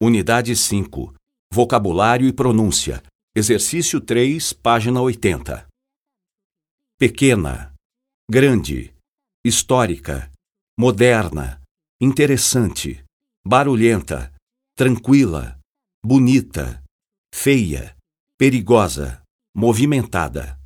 Unidade 5. Vocabulário e pronúncia. Exercício 3, página 80. Pequena, grande, histórica, moderna, interessante, barulhenta, tranquila, bonita, feia, perigosa, movimentada.